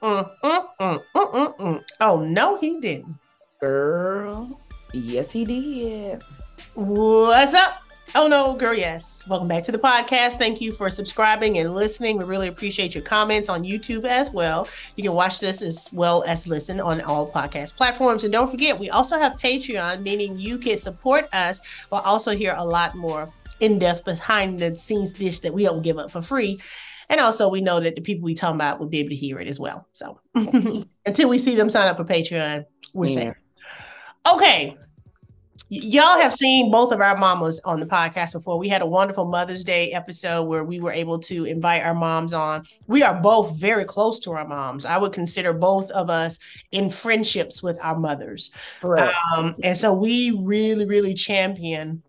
Oh, no, he didn't. Girl, yes, he did. What's up? Oh no, girl, yes. Welcome back to the podcast. Thank you for subscribing and listening. We really appreciate your comments on YouTube as well. You can watch this as well as listen on all podcast platforms. And don't forget, we also have Patreon, meaning you can support us but also hear a lot more in-depth behind the scenes dish that we don't give up for free. And also we know that the people we talk about will be able to hear it as well. So until we see them sign up for Patreon, we're yeah. safe. Okay, y'all have seen both of our mamas on the podcast before. We had a wonderful Mother's Day episode where we were able to invite our moms on. We are both very close to our moms. I would consider both of us in friendships with our mothers. Right. Um, and so we really, really champion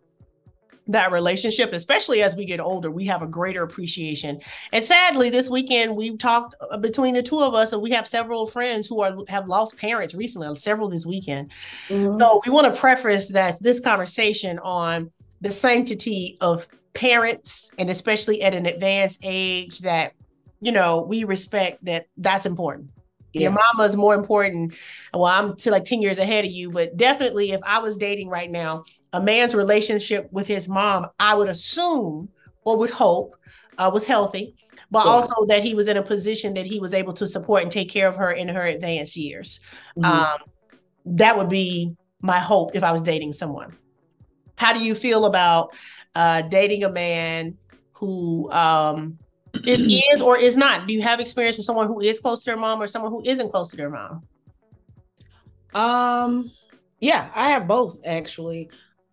that relationship, especially as we get older, we have a greater appreciation. And sadly, this weekend we've talked uh, between the two of us, and we have several friends who are have lost parents recently, several this weekend. Mm-hmm. So we want to preface that this conversation on the sanctity of parents, and especially at an advanced age, that you know we respect that that's important. Yeah. Your mama is more important. Well, I'm to like 10 years ahead of you, but definitely if I was dating right now, a man's relationship with his mom, I would assume or would hope uh, was healthy, but yeah. also that he was in a position that he was able to support and take care of her in her advanced years. Mm-hmm. Um, that would be my hope if I was dating someone. How do you feel about uh, dating a man who um, it is or is not. Do you have experience with someone who is close to their mom or someone who isn't close to their mom? Um, yeah, I have both actually.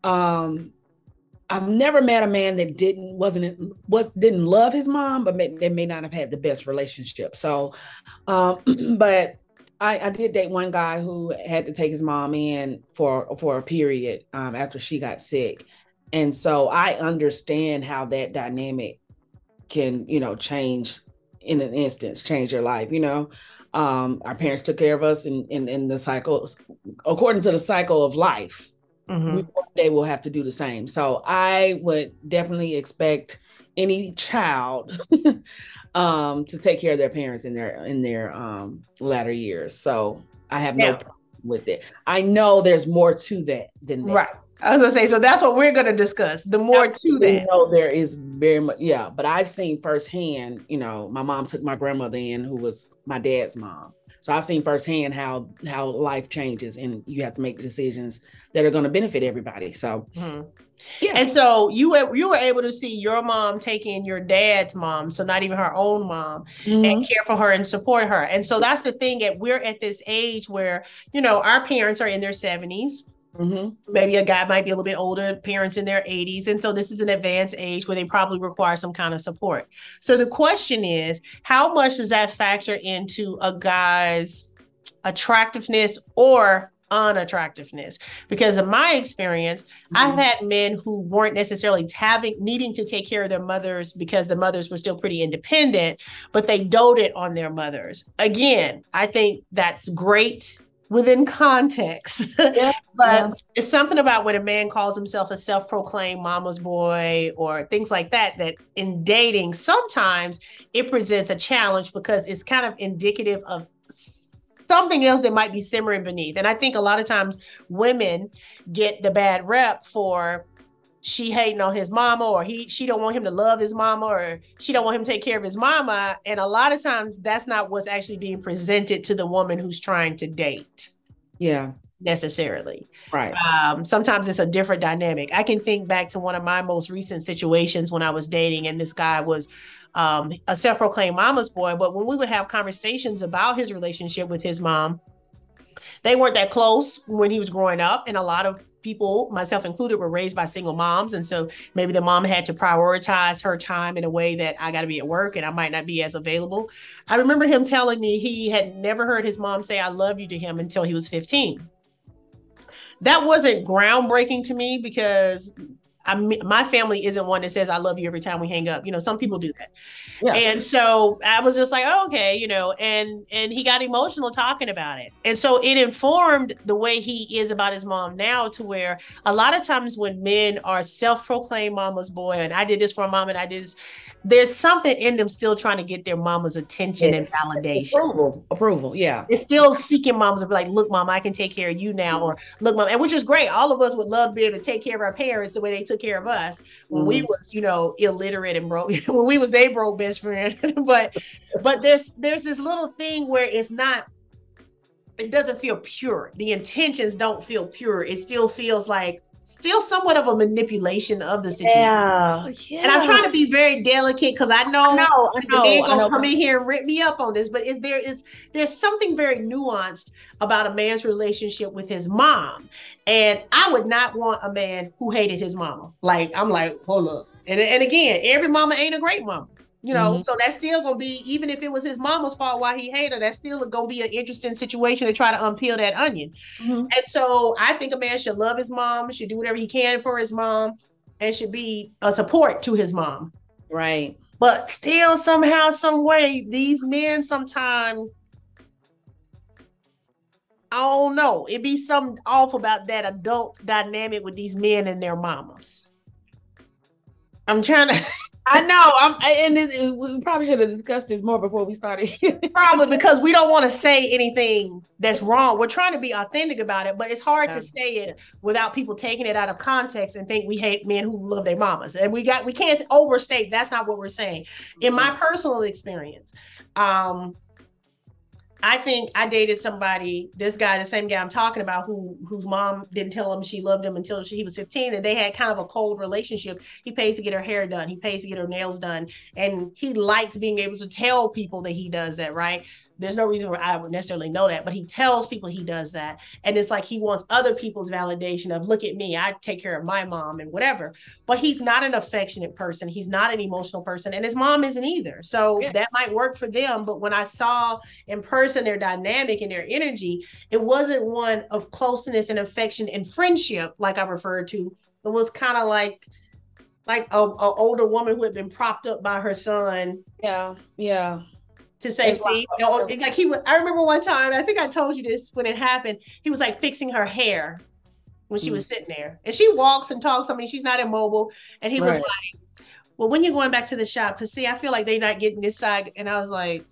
Um, I've never met a man that didn't wasn't was didn't love his mom, but may, they may not have had the best relationship. So, um, but I, I did date one guy who had to take his mom in for for a period um, after she got sick, and so I understand how that dynamic can you know change in an instance change your life you know? Um our parents took care of us in in, in the cycle according to the cycle of life mm-hmm. we one day will have to do the same so i would definitely expect any child um to take care of their parents in their in their um latter years so i have no problem with it i know there's more to that than that right I was gonna say, so that's what we're gonna discuss. The more to that. know there is very much, yeah. But I've seen firsthand, you know, my mom took my grandmother in, who was my dad's mom. So I've seen firsthand how how life changes, and you have to make decisions that are going to benefit everybody. So, mm-hmm. yeah. And so you were you were able to see your mom taking your dad's mom, so not even her own mom, mm-hmm. and care for her and support her. And so that's the thing that we're at this age where you know our parents are in their seventies Mm-hmm. Maybe a guy might be a little bit older, parents in their 80s. And so this is an advanced age where they probably require some kind of support. So the question is how much does that factor into a guy's attractiveness or unattractiveness because in my experience mm-hmm. i've had men who weren't necessarily having needing to take care of their mothers because the mothers were still pretty independent but they doted on their mothers again i think that's great within context. Yeah, but yeah. it's something about when a man calls himself a self-proclaimed mama's boy or things like that that in dating sometimes it presents a challenge because it's kind of indicative of something else that might be simmering beneath. And I think a lot of times women get the bad rep for she hating on his mama or he she don't want him to love his mama or she don't want him to take care of his mama. And a lot of times that's not what's actually being presented to the woman who's trying to date yeah. necessarily. Right. Um sometimes it's a different dynamic. I can think back to one of my most recent situations when i was dating and this guy was um a self-proclaimed mama's boy but when we would have conversations about his relationship with his mom they weren't that close when he was growing up and a lot of people, myself included, were raised by single moms. And so maybe the mom had to prioritize her time in a way that I got to be at work and I might not be as available. I remember him telling me he had never heard his mom say, I love you to him until he was 15. That wasn't groundbreaking to me because I mean, my family isn't one that says I love you every time we hang up. You know, some people do that. Yeah. And so I was just like, oh, okay, you know, and and he got emotional talking about it. And so it informed the way he is about his mom now to where a lot of times when men are self-proclaimed mama's boy, and I did this for a mom and I did this, there's something in them still trying to get their mama's attention yeah. and validation. Approval. Approval. Yeah. It's still seeking moms to be like, look, mom, I can take care of you now. Or look, mom, and which is great. All of us would love to be able to take care of our parents the way they took care of us when mm-hmm. we was, you know, illiterate and broke. when we was they broke best friend. but but there's there's this little thing where it's not it doesn't feel pure. The intentions don't feel pure. It still feels like still somewhat of a manipulation of the situation. Yeah, yeah. And I'm trying to be very delicate because I know, I know, I know, they're gonna come in here and rip me up on this, but is there is there's something very nuanced about a man's relationship with his mom. And I would not want a man who hated his mama. Like I'm like, hold up. And, and again, every mama ain't a great mama you know mm-hmm. so that's still gonna be even if it was his mama's fault why he hated her that's still gonna be an interesting situation to try to unpeel that onion mm-hmm. and so i think a man should love his mom should do whatever he can for his mom and should be a support to his mom right but still somehow some way these men sometimes I don't know. It be something off about that adult dynamic with these men and their mamas. I'm trying to I know. I'm, and it, it, we probably should have discussed this more before we started. probably because we don't want to say anything that's wrong. We're trying to be authentic about it, but it's hard to say it without people taking it out of context and think we hate men who love their mamas. And we got we can't overstate. That's not what we're saying. In my mm-hmm. personal experience, um, I think I dated somebody, this guy, the same guy I'm talking about, who whose mom didn't tell him she loved him until she, he was 15, and they had kind of a cold relationship. He pays to get her hair done, he pays to get her nails done, and he likes being able to tell people that he does that, right? There's no reason why I would necessarily know that, but he tells people he does that. And it's like he wants other people's validation of, look at me, I take care of my mom and whatever. But he's not an affectionate person. He's not an emotional person. And his mom isn't either. So yeah. that might work for them. But when I saw in person their dynamic and their energy, it wasn't one of closeness and affection and friendship, like I referred to. It was kind of like, like a, a older woman who had been propped up by her son. Yeah, yeah to say, see, you know, like he was. I remember one time. I think I told you this when it happened. He was like fixing her hair when she mm. was sitting there, and she walks and talks. I mean, she's not immobile, and he right. was like, "Well, when you're going back to the shop? Because see, I feel like they're not getting this side." And I was like,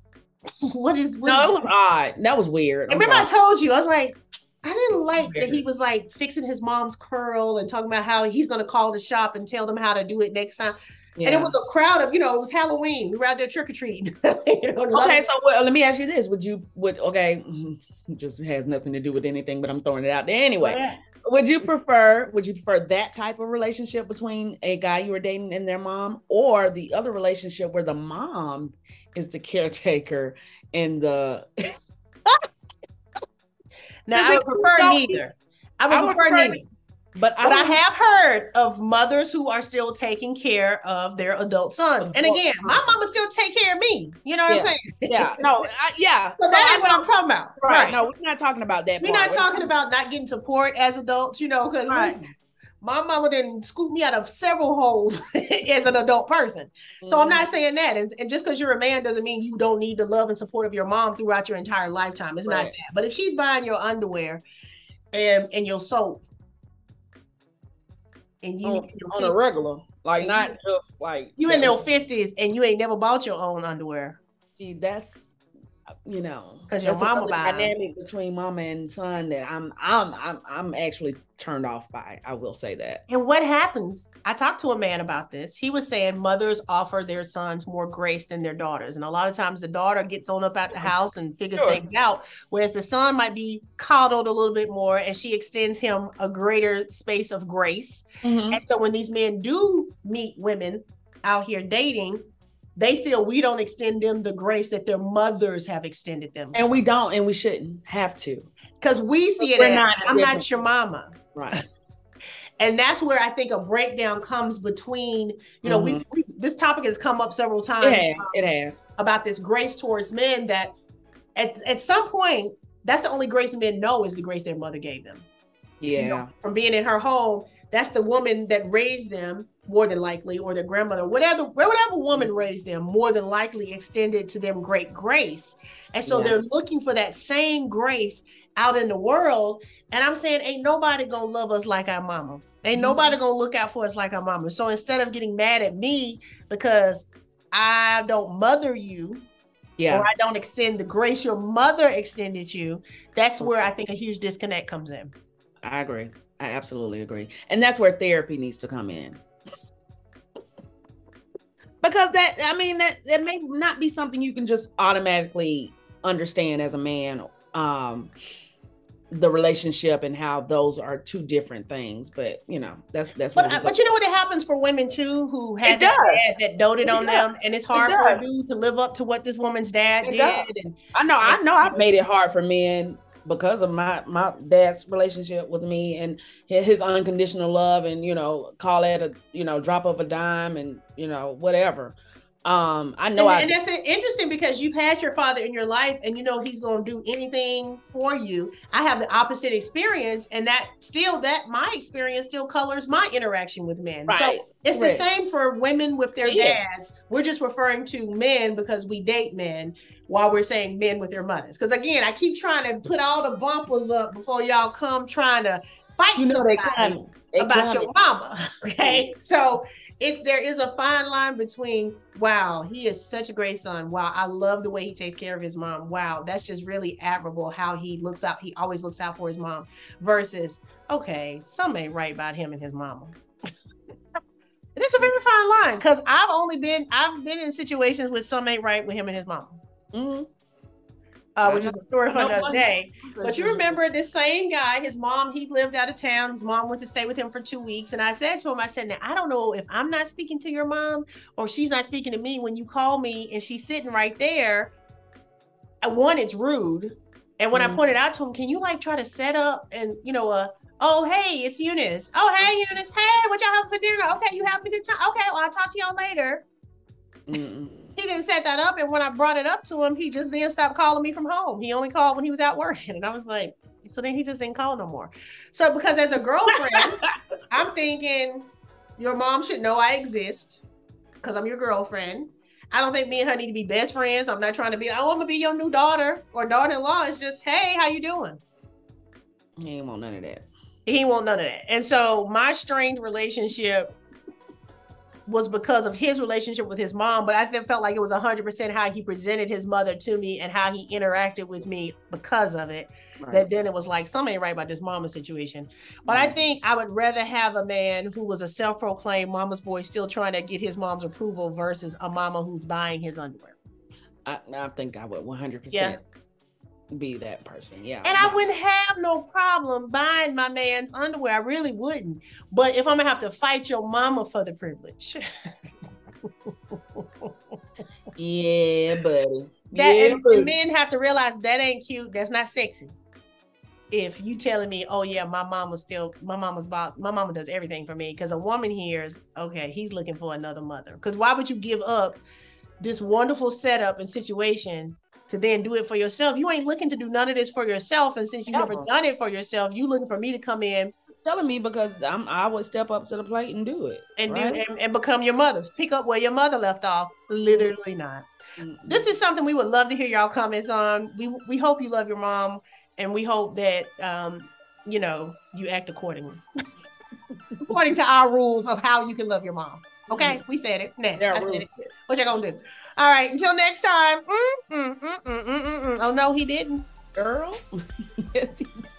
"What is?" What no, is it was odd. That was weird. I remember, I told you. I was like. I didn't like that he was like fixing his mom's curl and talking about how he's going to call the shop and tell them how to do it next time. Yeah. And it was a crowd of, you know, it was Halloween. We were out there trick or treating. you know, okay, so well, let me ask you this: Would you would okay? Just has nothing to do with anything, but I'm throwing it out there anyway. Yeah. Would you prefer? Would you prefer that type of relationship between a guy you were dating and their mom, or the other relationship where the mom is the caretaker and the? now I would prefer neither. I would, I would prefer, prefer neither. But, I, but I, have heard of mothers who are still taking care of their adult sons. And again, my mama still take care of me. You know what yeah. I'm saying? Yeah. No, I, yeah. So, so that ain't what I'm talking about. Right. right. No, we're not talking about that. We're part. not talking about not getting support as adults, you know, because right. my mama didn't scoop me out of several holes as an adult person. Mm-hmm. So I'm not mm-hmm. saying that. And, and just because you're a man doesn't mean you don't need the love and support of your mom throughout your entire lifetime. It's right. not that. But if she's buying your underwear and, and your soap, and you on, on a regular, like not just like you in your fifties and you ain't never bought your own underwear. See, that's you know, because your mama dynamic between mama and son that I'm I'm I'm I'm actually turned off by. I will say that. And what happens? I talked to a man about this. He was saying mothers offer their sons more grace than their daughters, and a lot of times the daughter gets on up at the house and figures sure. things out, whereas the son might be coddled a little bit more, and she extends him a greater space of grace. Mm-hmm. And so when these men do meet women out here dating, they feel we don't extend them the grace that their mothers have extended them. And we don't, and we shouldn't have to. Because we see it as, not I'm not your mama. Right. and that's where I think a breakdown comes between, you know, mm-hmm. we this topic has come up several times. It has. Um, it has. About this grace towards men that at, at some point, that's the only grace men know is the grace their mother gave them. Yeah. You know, from being in her home, that's the woman that raised them more than likely, or their grandmother, whatever, whatever woman raised them, more than likely extended to them great grace. And so Yeah. they're looking for that same grace out in the world. And I'm saying, ain't nobody gonna love us like our mama. Ain't Mhm. nobody gonna look out for us like our mama. So instead of getting mad at me because I don't mother you, Yeah. or I don't extend the grace your mother extended you, that's where I think a huge disconnect comes in. I agree. I absolutely agree. And that's where therapy needs to come in. Because that I mean that that may not be something you can just automatically understand as a man um the relationship and how those are two different things but you know that's that's But what I- go- but you know what? It happens for women too, who had that dad that doted It on does. them, and it's hard It for a dude to live up to what this woman's dad It did. does. And I know, I know I've made it hard for men because of my my dad's relationship with me and his, unconditional love and you know call it a you know drop of a dime and you know whatever. Um I know and, I and that's interesting because you've had your father in your life, and you know he's going to do anything for you. I have the opposite experience, and that still that my experience still colors my interaction with men. So it's Right. the same for women with their It is. dads. We're just referring to men because we date men, while we're saying men with their mothers. Because again, I keep trying to put all the bumpers up before y'all come trying to fight you know somebody they coming. They about your mama. Okay. So it's there is a fine line between wow, he is such a great son. Wow, I love the way he takes care of his mom. Wow, that's just really admirable how he looks out, he always looks out for his mom versus okay, something ain't right about him and his mama. And it's a very fine line because I've only been I've been in situations with some ain't right with him and his mama. Mhm. Uh, which is a story for another day. But you remember this same guy, his mom, he lived out of town. His mom went to stay with him for two weeks. And I said to him, I said, Now, I don't know if I'm not speaking to your mom or she's not speaking to me when you call me and she's sitting right there. uh, One, it's rude. And when I Mhm. pointed out to him, can you like try to set up and, you know, uh, oh, hey, it's Eunice. Oh, hey, Eunice. Hey, what y'all having for dinner? Okay, you a good time? Okay, well, I'll talk to y'all later. Mm-mm. He didn't set that up. And when I brought it up to him, he just then stopped calling me from home. He only called when he was out working. And I was like, so then he just didn't call no more. So because as a girlfriend, I'm thinking your mom should know I exist because I'm your girlfriend. I don't think me and her need to be best friends. I'm not trying to be, oh, I'm gonna be your new daughter or daughter-in-law. It's just, hey, how you doing? He ain't want none of that. He won't none of that. And so my strained relationship was because of his relationship with his mom, but I felt like it was 100% how he presented his mother to me and how he interacted with me because of it. Right. That then it was like, something ain't right about this mama situation. But I Mhm. think I would rather have a man who was a self proclaimed mama's boy still trying to get his mom's approval versus a mama who's buying his underwear. I, I think I would 100% be that person. Yeah. And I wouldn't have no problem buying my man's underwear. I really wouldn't. But if I'm gonna have to fight your mama for the privilege, Yeah, buddy. that yeah, and, buddy. men have to realize that ain't cute. That's not sexy. If you telling me, oh yeah, my mama still, my mama's about, my mama does everything for me. Because a woman hears, okay, he's looking for another mother. Because why would you give up this wonderful setup and situation to then do it for yourself? You ain't looking to do none of this for yourself, and since you've never Ever. done it for yourself, you looking for me to come in telling me because I'm I would step up to the plate and do it. and right? do and, and become your mother. Pick up where your mother left off. Literally not. Mm-mm. This is something we would love to hear y'all comments on. We we hope you love your mom, and we hope that um you know you act accordingly, according to our rules of how you can love your mom. Okay, we said it. Nah, Mm-hmm. There are rules. it. What you gonna do? All right. Until next time. Mm, mm, mm, mm, mm, mm, mm. Oh no, he didn't. girl. yes, he did.